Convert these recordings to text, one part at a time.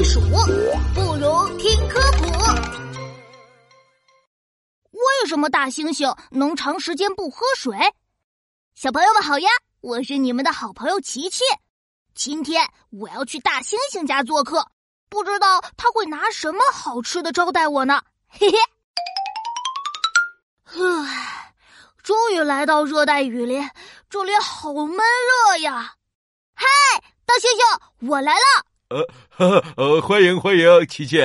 避暑，不如听科普。为什么大猩猩能长时间不喝水？小朋友们好呀，我是你们的好朋友琪琪。今天我要去大猩猩家做客，不知道他会拿什么好吃的招待我呢？嘿嘿。唉，终于来到热带雨林，这里好闷热呀！嗨，大猩猩，我来了。呃，呃，欢迎欢迎，琪琪，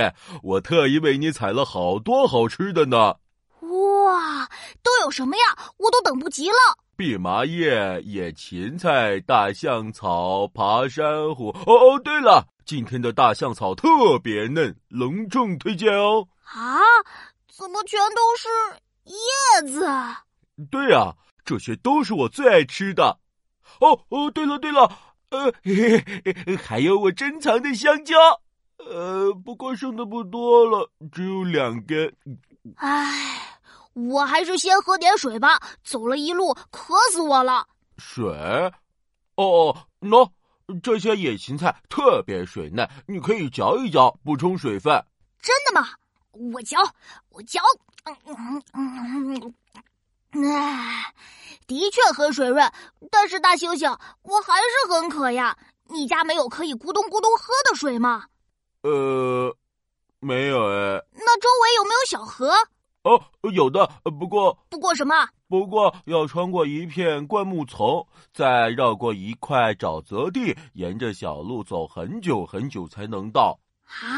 我特意为你采了好多好吃的呢。哇，都有什么呀？我都等不及了。蓖麻叶、野芹菜、大象草、爬山虎。哦哦，对了，今天的大象草特别嫩，隆重推荐哦。啊，怎么全都是叶子？对呀，这些都是我最爱吃的。哦哦，对了对了。呃，还有我珍藏的香蕉，呃，不过剩的不多了，只有两根。唉，我还是先喝点水吧，走了一路渴死我了。水？哦，喏，这些野芹菜特别水嫩，你可以嚼一嚼，补充水分。真的吗？我嚼，我嚼。嗯嗯嗯嗯，唉。的确很水润，但是大猩猩，我还是很渴呀。你家没有可以咕咚咕咚喝的水吗？呃，没有哎。那周围有没有小河？哦，有的，不过不过什么？不过要穿过一片灌木丛，再绕过一块沼泽地，沿着小路走很久很久才能到。啊，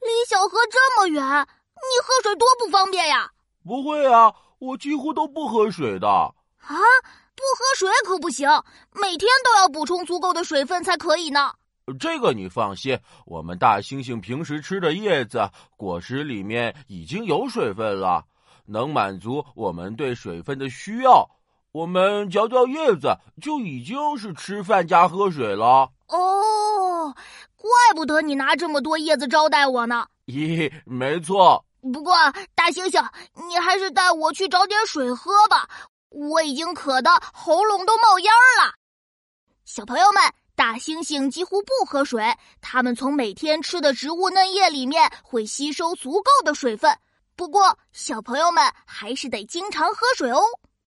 离小河这么远，你喝水多不方便呀！不会啊，我几乎都不喝水的。啊，不喝水可不行，每天都要补充足够的水分才可以呢。这个你放心，我们大猩猩平时吃的叶子、果实里面已经有水分了，能满足我们对水分的需要。我们嚼嚼叶子就已经是吃饭加喝水了。哦，怪不得你拿这么多叶子招待我呢。咦，没错。不过大猩猩，你还是带我去找点水喝吧。我已经渴得喉咙都冒烟儿了，小朋友们，大猩猩几乎不喝水，它们从每天吃的植物嫩叶里面会吸收足够的水分。不过，小朋友们还是得经常喝水哦。